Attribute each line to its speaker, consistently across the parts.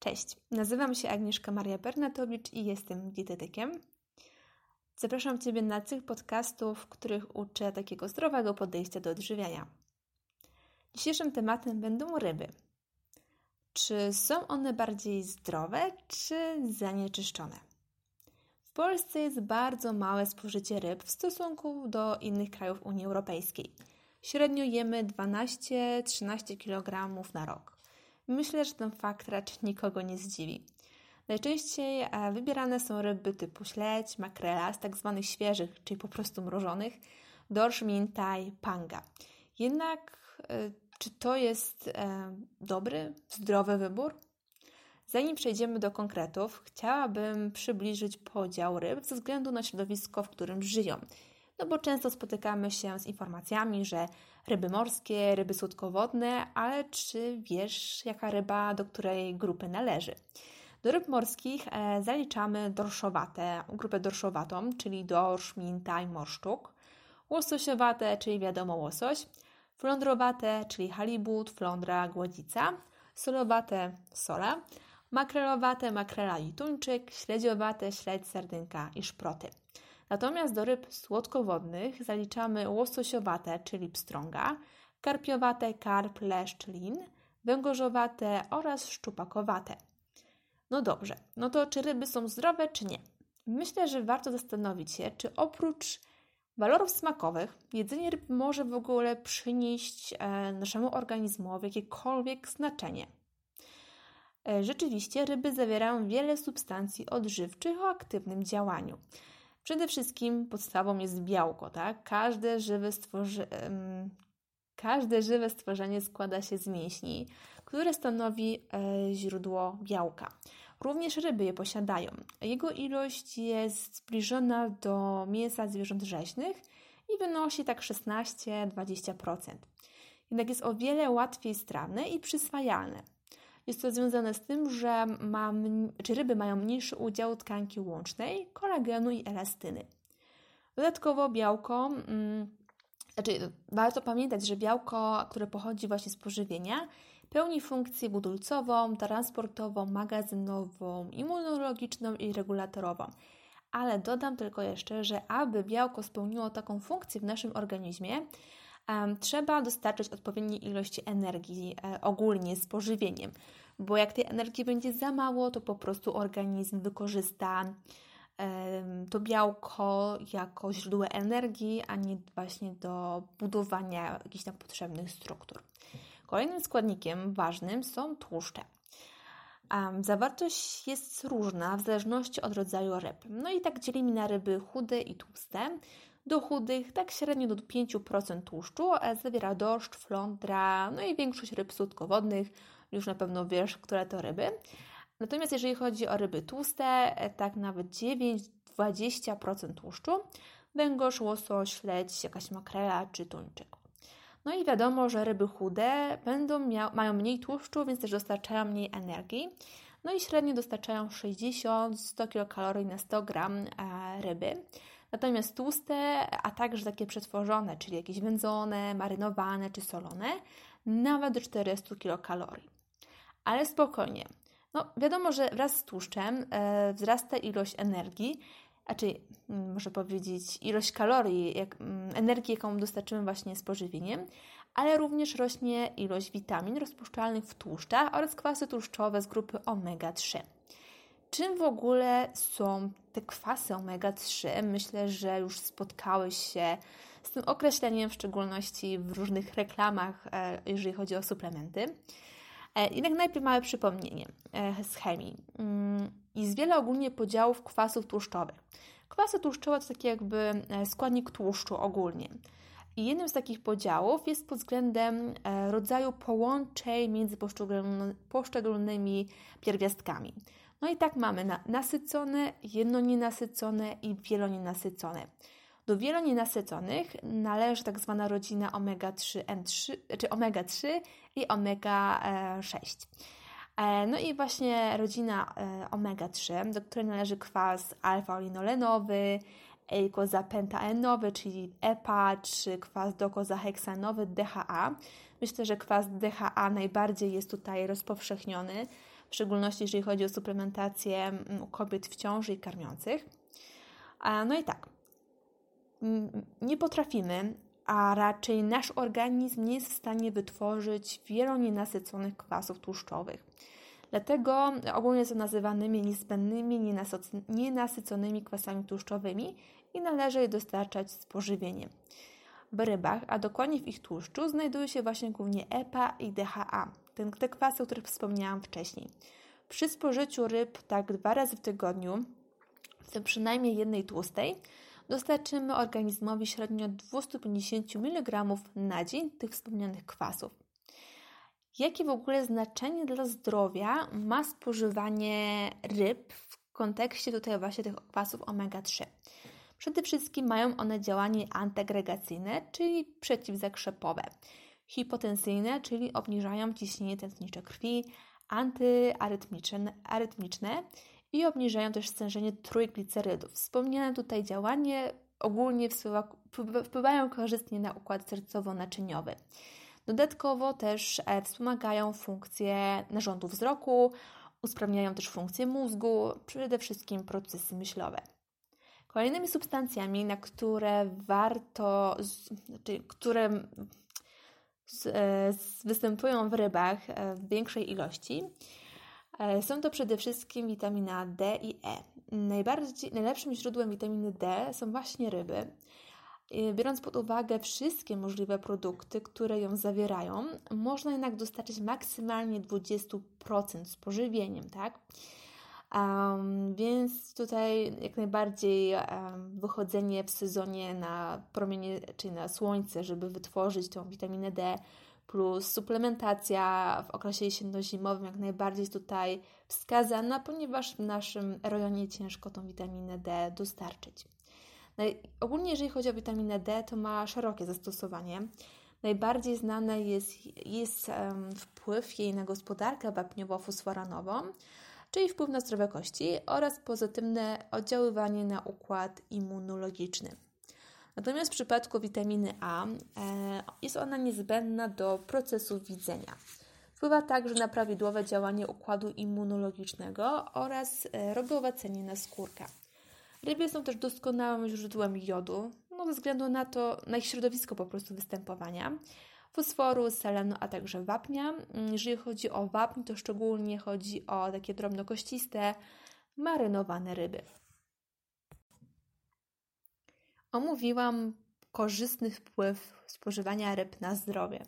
Speaker 1: Cześć, nazywam się Agnieszka Maria Bernatowicz i jestem dietetykiem. Zapraszam Ciebie na cykl podcastów, w których uczę takiego zdrowego podejścia do odżywiania. Dzisiejszym tematem będą ryby. Czy są one bardziej zdrowe, czy zanieczyszczone? W Polsce jest bardzo małe spożycie ryb w stosunku do innych krajów Unii Europejskiej. Średnio jemy 12-13 kg na rok. Myślę, że ten fakt raczej nikogo nie zdziwi. Najczęściej e, wybierane są ryby typu śledź, makrela z tak zwanych świeżych, czyli po prostu mrożonych, dorsz, mintaj, panga. Jednak e, czy to jest e, dobry, zdrowy wybór? Zanim przejdziemy do konkretów, chciałabym przybliżyć podział ryb ze względu na środowisko, w którym żyją. No bo często spotykamy się z informacjami, że ryby morskie, ryby słodkowodne, ale czy wiesz, jaka ryba do której grupy należy? Do ryb morskich e, zaliczamy dorszowate, grupę dorszowatą, czyli dorsz, minta i morszczuk, łososiowate, czyli wiadomo łosoś, flądrowate, czyli halibut, flądra, głodzica, solowate, sola, makrelowate, makrela i tuńczyk, śledziowate, śledź, sardynka i szproty. Natomiast do ryb słodkowodnych zaliczamy łososiowate, czyli pstrąga, karpiowate, karp, leszcz, lin, węgorzowate oraz szczupakowate. No dobrze, no to czy ryby są zdrowe, czy nie? Myślę, że warto zastanowić się, czy oprócz walorów smakowych jedzenie ryb może w ogóle przynieść e, naszemu organizmowi jakiekolwiek znaczenie. E, rzeczywiście ryby zawierają wiele substancji odżywczych o aktywnym działaniu. Przede wszystkim podstawą jest białko, tak? Każde żywe, stworzy... Każde żywe stworzenie składa się z mięśni, które stanowi e, źródło białka. Również ryby je posiadają. Jego ilość jest zbliżona do mięsa zwierząt rzeźnych i wynosi tak 16-20%. Jednak jest o wiele łatwiej strawne i przyswajalne. Jest to związane z tym, że czy ryby mają mniejszy udział tkanki łącznej, kolagenu i elastyny. Dodatkowo białko, mm, znaczy warto pamiętać, że białko, które pochodzi właśnie z pożywienia, pełni funkcję budulcową, transportową, magazynową, immunologiczną i regulatorową. Ale dodam tylko jeszcze, że aby białko spełniło taką funkcję w naszym organizmie, trzeba dostarczyć odpowiedniej ilości energii e, ogólnie z pożywieniem, bo jak tej energii będzie za mało, to po prostu organizm wykorzysta to białko jako źródło energii, a nie właśnie do budowania jakichś tam potrzebnych struktur. Kolejnym składnikiem ważnym są tłuszcze. Zawartość jest różna w zależności od rodzaju ryb. No i tak dzielimy na ryby chude i tłuste. Do chudych tak średnio do 5% tłuszczu zawiera dorszcz, flądra, no i większość ryb słodkowodnych. Już na pewno wiesz, które to ryby. Natomiast jeżeli chodzi o ryby tłuste, tak nawet 9-20% tłuszczu. Węgorz, łosoś, śledź, jakaś makrela czy tuńczyk. No i wiadomo, że ryby chude będą mia- mają mniej tłuszczu, więc też dostarczają mniej energii. No i średnio dostarczają 60-100 kilokalorii na 100 gram e, ryby. Natomiast tłuste, a także takie przetworzone, czyli jakieś wędzone, marynowane czy solone, nawet do 400 kilokalorii. Ale spokojnie. No, wiadomo, że wraz z tłuszczem e, wzrasta ilość energii, znaczy, może powiedzieć, ilość kalorii, jak, mm, energii, jaką dostarczymy właśnie z pożywieniem, ale również rośnie ilość witamin rozpuszczalnych w tłuszczach oraz kwasy tłuszczowe z grupy omega-3. Czym w ogóle są te kwasy omega-3? Myślę, że już spotkałeś się z tym określeniem, w szczególności w różnych reklamach, e, jeżeli chodzi o suplementy. E, jednak najpierw małe przypomnienie e, z chemii. Mm, jest wiele ogólnie podziałów kwasów tłuszczowych. Kwasy tłuszczowe to taki jakby składnik tłuszczu ogólnie. I jednym z takich podziałów jest pod względem rodzaju połączeń między poszczególnymi pierwiastkami. No i tak mamy na nasycone, jednonienasycone i wielonienasycone. Do wielonienasyconych należy tak zwana rodzina omega-3 N3, czy omega-3 i omega-6. E, no i właśnie rodzina e, omega-3, do której należy kwas alfa-olinolenowy, eikozapentaenowy, czyli EPA, czy kwas dokozaheksanowy DHA. Myślę, że kwas DHA najbardziej jest tutaj rozpowszechniony w szczególności jeżeli chodzi o suplementację mm, u kobiet w ciąży i karmiących. No i tak, nie potrafimy, a raczej nasz organizm nie jest w stanie wytworzyć wielu nienasyconych kwasów tłuszczowych. Dlatego ogólnie są nazywanymi niezbędnymi, nienasyconymi kwasami tłuszczowymi i należy je dostarczać z pożywieniem. W rybach, a dokładnie w ich tłuszczu, znajdują się właśnie głównie EPA i DHA, te kwasy, o których wspomniałam wcześniej. Przy spożyciu ryb tak dwa razy w tygodniu, tym przynajmniej jednej tłustej, dostarczymy organizmowi średnio 250 mg na dzień tych wspomnianych kwasów. Jakie w ogóle znaczenie dla zdrowia ma spożywanie ryb w kontekście tutaj właśnie tych kwasów omega-3? Przede wszystkim mają one działanie antagregacyjne, czyli przeciwzakrzepowe, hipotensyjne, czyli obniżają ciśnienie tętnicze krwi, antyarytmiczne i obniżają też stężenie trójglicerydów. Wspomniane tutaj działanie ogólnie wpływa, wpływają korzystnie na układ sercowo-naczyniowy. Dodatkowo też e, wspomagają funkcje narządu wzroku, usprawniają też funkcje mózgu, przede wszystkim procesy myślowe. Kolejnymi substancjami, na które warto, znaczy, które występują w rybach e, w większej ilości, E, są to przede wszystkim witamina D i E. Najbardziej, najlepszym źródłem witaminy D są właśnie ryby. E, biorąc pod uwagę wszystkie możliwe produkty, które ją zawierają, można jednak dostarczyć maksymalnie 20% z pożywieniem, tak? Um, więc tutaj jak najbardziej um, wychodzenie w sezonie na promienie, czyli na słońce, żeby wytworzyć tą witaminę D, plus suplementacja w okresie jesienno-zimowym jak najbardziej tutaj wskazana, ponieważ w naszym rejonie ciężko tą witaminę D dostarczyć. No ogólnie jeżeli chodzi o witaminę D, to ma szerokie zastosowanie. Najbardziej znany jest, jest um, wpływ jej na gospodarkę wapniowo-fosforanową, czyli wpływ na zdrowie kości oraz pozytywne oddziaływanie na układ immunologiczny. Natomiast w przypadku witaminy A e, jest ona niezbędna do procesu widzenia. Wpływa także na prawidłowe działanie układu immunologicznego oraz e, robi owacenie na skórkę. Ryby są też doskonałym źródłem jodu, no ze względu na to, na ich środowisko po prostu występowania, fosforu, selenu, a także wapnia. Mm, jeżeli chodzi o wapń, to szczególnie chodzi o takie drobnokościste, marynowane ryby omówiłam korzystny wpływ spożywania ryb na zdrowie.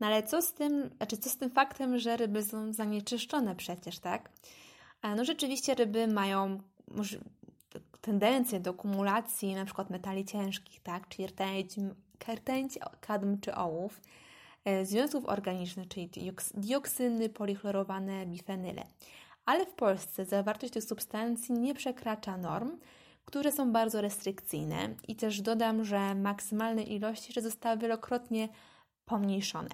Speaker 1: No ale co z tym, znaczy co z tym faktem, że ryby są zanieczyszczone przecież, tak? No rzeczywiście ryby mają tendencję do kumulacji na przykład metali ciężkich, tak? Czyli rtęć, rtęć kadm czy ołów, e, związków organicznych, czyli dioksyny, polichlorowane bifenyle. Ale w Polsce zawartość tych substancji nie przekracza norm, które są bardzo restrykcyjne i też dodam, że maksymalne ilości że zostały wielokrotnie pomniejszone.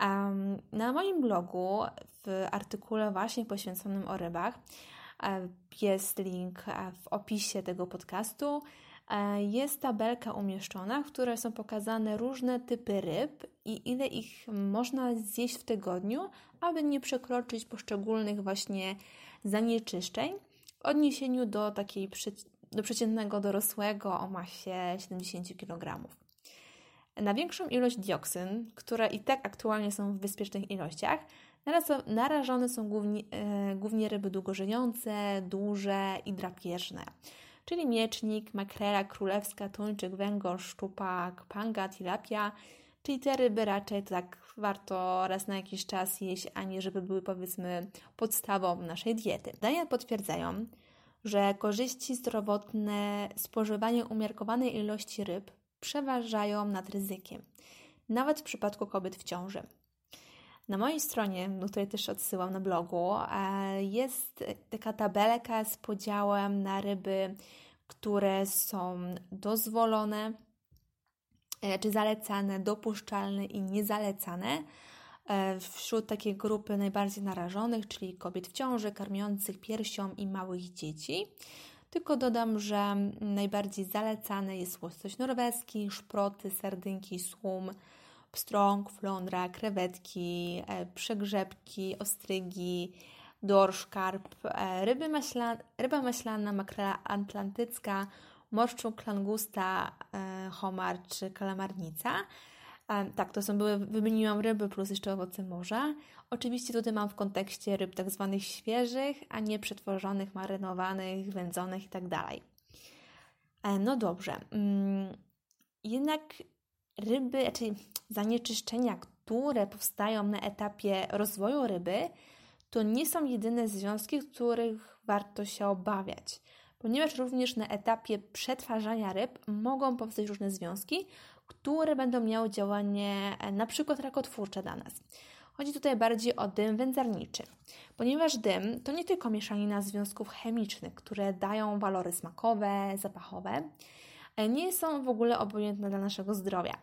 Speaker 1: Um, na moim blogu w artykule właśnie poświęconym o rybach e, jest link e, w opisie tego podcastu. E, jest tabelka umieszczona, w której są pokazane różne typy ryb i ile ich można zjeść w tygodniu, aby nie przekroczyć poszczególnych właśnie zanieczyszczeń w odniesieniu do takiej do przeciętnego dorosłego o masie 70 kg. Na większą ilość dioksyn, które i tak aktualnie są w bezpiecznych ilościach, narażone są głównie, e, głównie ryby długożyjące, duże i drapieżne, czyli miecznik, makrela królewska, tuńczyk, węgorz, szczupak, panga, tilapia, czyli te ryby raczej tak warto raz na jakiś czas jeść, a nie żeby były powiedzmy podstawą naszej diety. Dania potwierdzają, że korzyści zdrowotne spożywania umiarkowanej ilości ryb przeważają nad ryzykiem, nawet w przypadku kobiet w ciąży. Na mojej stronie, do której też odsyłam na blogu, e, jest taka tabelka z podziałem na ryby, które są dozwolone, e, czy zalecane, dopuszczalne i niezalecane E, wśród takiej grupy najbardziej narażonych, czyli kobiet w ciąży, karmiących piersią i małych dzieci. Tylko dodam, że najbardziej zalecane jest łosoś norweski, szproty, sardynki, słum, pstrąg, flądra, krewetki, przegrzebki, ostrygi, dorsz, karp, ryby maśla, ryba maślana, makrela atlantycka, morszczuk, langusta, homar czy kalamarnica. Tak, to są były, wymieniłam ryby plus jeszcze owoce morza. Oczywiście tutaj mam w kontekście ryb tak zwanych świeżych, a nie przetworzonych, marynowanych, wędzonych itd. Tak e, no dobrze. Mm, jednak ryby, czyli zanieczyszczenia, które powstają na etapie rozwoju ryby, to nie są jedyne związki, których warto się obawiać, ponieważ również na etapie przetwarzania ryb mogą powstać różne związki, które będą miały działanie e, na przykład rakotwórcze dla nas. Chodzi tutaj bardziej o dym wędzarniczy, ponieważ dym to nie tylko mieszanina związków chemicznych, które dają walory smakowe, zapachowe, nie są w ogóle obojętne dla naszego zdrowia.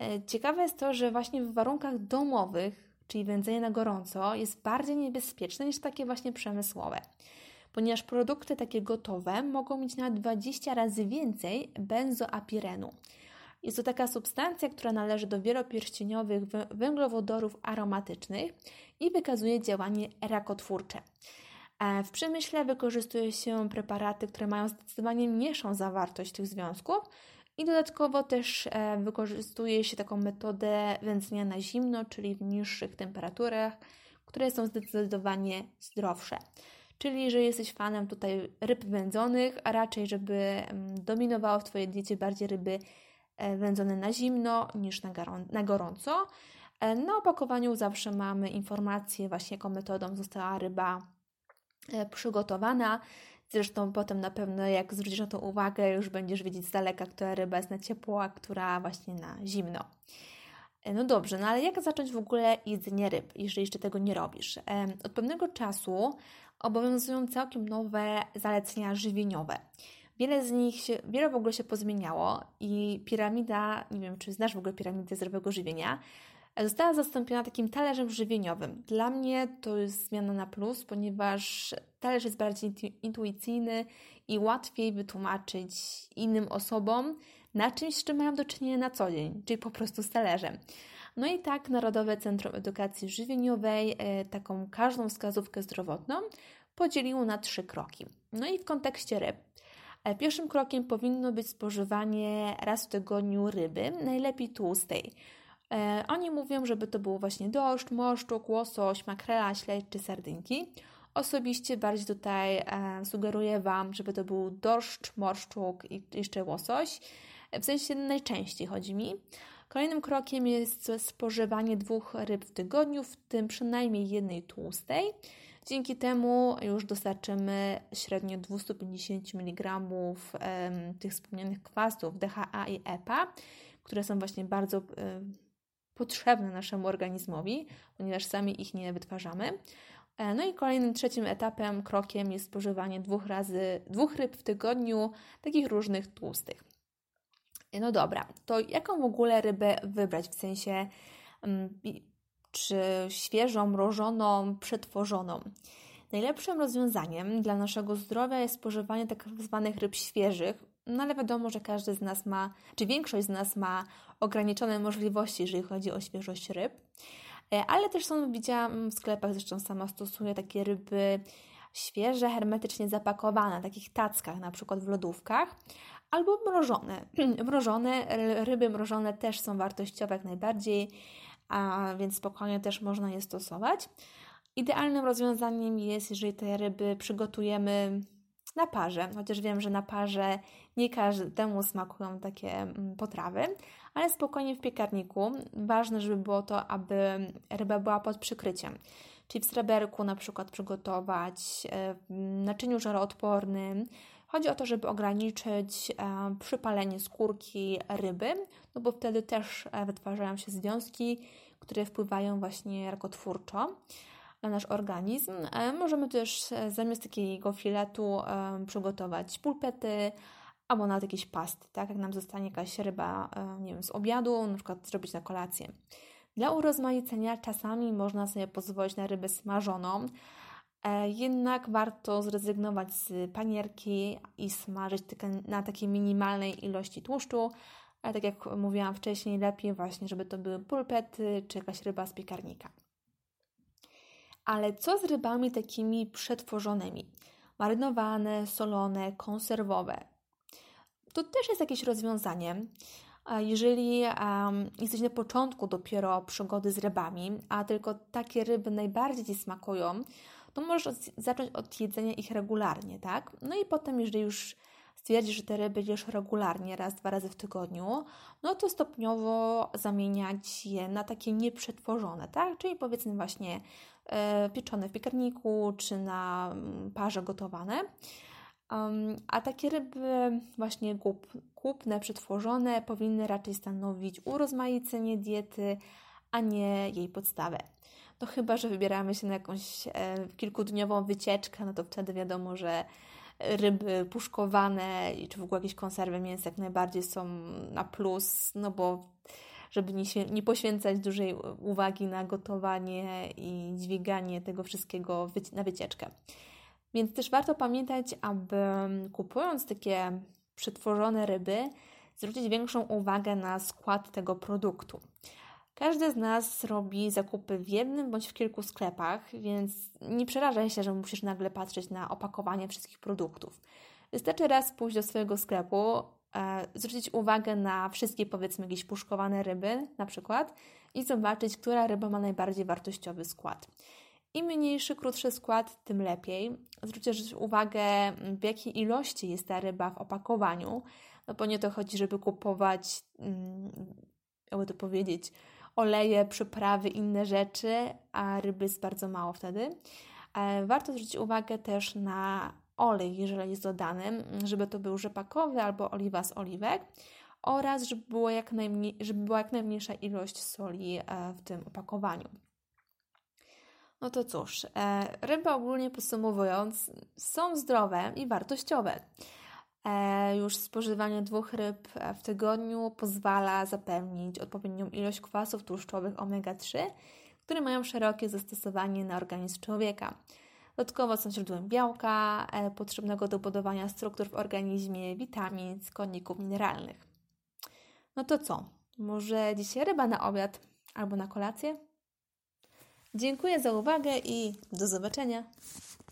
Speaker 1: E, ciekawe jest to, że właśnie w warunkach domowych, czyli wędzenie na gorąco, jest bardziej niebezpieczne niż takie właśnie przemysłowe, ponieważ produkty takie gotowe mogą mieć nawet 20 razy więcej benzoapirenu jest to taka substancja, która należy do wielopierścieniowych węglowodorów aromatycznych i wykazuje działanie rakotwórcze. E, w przemyśle wykorzystuje się preparaty, które mają zdecydowanie mniejszą zawartość tych związków i dodatkowo też e, wykorzystuje się taką metodę wędzenia na zimno, czyli w niższych temperaturach, które są zdecydowanie zdrowsze. Czyli jeżeli jesteś fanem tutaj ryb wędzonych, a raczej żeby mm, dominowało w Twojej diecie bardziej ryby E, wędzone na zimno niż na, na gorąco. Na opakowaniu zawsze mamy informację właśnie jaką metodą została ryba przygotowana. Zresztą potem na pewno jak zwrócisz na to uwagę, już będziesz wiedzieć z daleka, która ryba jest na ciepło, a która właśnie na zimno. No dobrze, no ale jak zacząć w ogóle jedzenie ryb, jeżeli jeszcze tego nie robisz? Od pewnego czasu obowiązują całkiem nowe zalecenia żywieniowe. Wiele z nich się, wiele w ogóle się pozmieniało i piramida, nie wiem czy znasz w ogóle piramidę zdrowego żywienia, została zastąpiona takim talerzem żywieniowym. Dla mnie to jest zmiana na plus, ponieważ talerz jest bardziej intuicyjny i łatwiej wytłumaczyć innym osobom na czymś, z czym mają do czynienia na co dzień, czyli po prostu z talerzem. No i tak Narodowe Centrum Edukacji Żywieniowej e, taką każdą wskazówkę zdrowotną podzieliło na trzy kroki. No i w kontekście ryb E, pierwszym krokiem powinno być spożywanie raz w tygodniu ryby, najlepiej tłustej. E, oni mówią, żeby to było właśnie doszcz, morszczuk, łosoś, makrela, śledź czy sardynki. Osobiście bardziej tutaj e, sugeruję Wam, żeby to był dorszcz, morszczuk i jeszcze łosoś. W sensie najczęściej chodzi mi. Kolejnym krokiem jest spożywanie dwóch ryb w tygodniu, w tym przynajmniej jednej tłustej. Dzięki temu już dostarczymy średnio 250 mg tych wspomnianych kwasów DHA i EPA, które są właśnie bardzo potrzebne naszemu organizmowi, ponieważ sami ich nie wytwarzamy. E, no i kolejnym trzecim etapem, krokiem jest spożywanie dwóch razy, dwóch ryb w tygodniu, takich różnych tłustych. E, no dobra, to jaką w ogóle rybę wybrać? W sensie czy świeżą, mrożoną, przetworzoną. Najlepszym rozwiązaniem dla naszego zdrowia jest spożywanie tak zwanych ryb świeżych, no ale wiadomo, że każdy z nas ma, czy większość z nas ma ograniczone możliwości, jeżeli chodzi o świeżość ryb. E, ale też są, widziałam w sklepach, zresztą sama stosuję takie ryby świeże, hermetycznie zapakowane, na takich tackach, na przykład w lodówkach, albo mrożone. mrożone, ryby mrożone też są wartościowe jak najbardziej a więc spokojnie też można je stosować. Idealnym rozwiązaniem jest, jeżeli te ryby przygotujemy na parze, chociaż wiem, że na parze nie każdemu smakują takie mm, potrawy, ale spokojnie w piekarniku. Ważne, żeby było to, aby ryba była pod przykryciem. Czyli w sreberku na przykład przygotować, e, w naczyniu żaroodpornym. Chodzi o to, żeby ograniczyć e, przypalenie skórki ryby, no bo wtedy też e, wytwarzają się związki, które wpływają właśnie rakotwórczo na nasz organizm. Możemy też zamiast takiego filetu przygotować pulpety albo nawet jakieś pasty, tak? Jak nam zostanie jakaś ryba, nie wiem, z obiadu, na przykład zrobić na kolację. Dla urozmaicenia czasami można sobie pozwolić na rybę smażoną, jednak warto zrezygnować z panierki i smażyć na takiej minimalnej ilości tłuszczu, ale tak jak mówiłam wcześniej, lepiej właśnie, żeby to były pulpety czy jakaś ryba z piekarnika. Ale co z rybami takimi przetworzonymi? Marynowane, solone, konserwowe. To też jest jakieś rozwiązanie. Jeżeli um, jesteś na początku dopiero przygody z rybami, a tylko takie ryby najbardziej Ci smakują, to możesz od, zacząć od jedzenia ich regularnie, tak? No i potem, jeżeli już stwierdzisz, że te ryby jesz regularnie, raz, dwa razy w tygodniu, no to stopniowo zamieniać je na takie nieprzetworzone, tak? Czyli powiedzmy właśnie e, pieczone w piekarniku, czy na mm, parze gotowane. Um, a takie ryby właśnie kup, kupne, przetworzone powinny raczej stanowić urozmaicenie diety, a nie jej podstawę. No chyba, że wybieramy się na jakąś e, kilkudniową wycieczkę, no to wtedy wiadomo, że ryby puszkowane czy w ogóle jakieś konserwy mięsa jak najbardziej są na plus, no bo żeby nie, nie poświęcać dużej uwagi na gotowanie i dźwiganie tego wszystkiego na wycieczkę. Więc też warto pamiętać, aby kupując takie przetworzone ryby, zwrócić większą uwagę na skład tego produktu. Każdy z nas robi zakupy w jednym bądź w kilku sklepach, więc nie przerażaj się, że musisz nagle patrzeć na opakowanie wszystkich produktów. Wystarczy raz pójść do swojego sklepu, e, zwrócić uwagę na wszystkie, powiedzmy, jakieś puszkowane ryby, na przykład, i zobaczyć, która ryba ma najbardziej wartościowy skład. Im mniejszy, krótszy skład, tym lepiej. Zwróćcie uwagę, w jakiej ilości jest ta ryba w opakowaniu, no bo nie to chodzi, żeby kupować, mm, jakby to powiedzieć, oleje, przyprawy, inne rzeczy, a ryby jest bardzo mało wtedy. E, warto zwrócić uwagę też na olej, jeżeli jest dodany, żeby to był rzepakowy albo oliwa z oliwek oraz żeby, było jak najmniej, żeby była jak najmniejsza ilość soli e, w tym opakowaniu. No to cóż, e, ryby ogólnie podsumowując są zdrowe i wartościowe. E, już spożywanie dwóch ryb w tygodniu pozwala zapewnić odpowiednią ilość kwasów tłuszczowych omega-3, które mają szerokie zastosowanie na organizm człowieka. Dodatkowo są źródłem białka e, potrzebnego do budowania struktur w organizmie, witamin, składników mineralnych. No to co? Może dzisiaj ryba na obiad albo na kolację? Dziękuję za uwagę i do zobaczenia.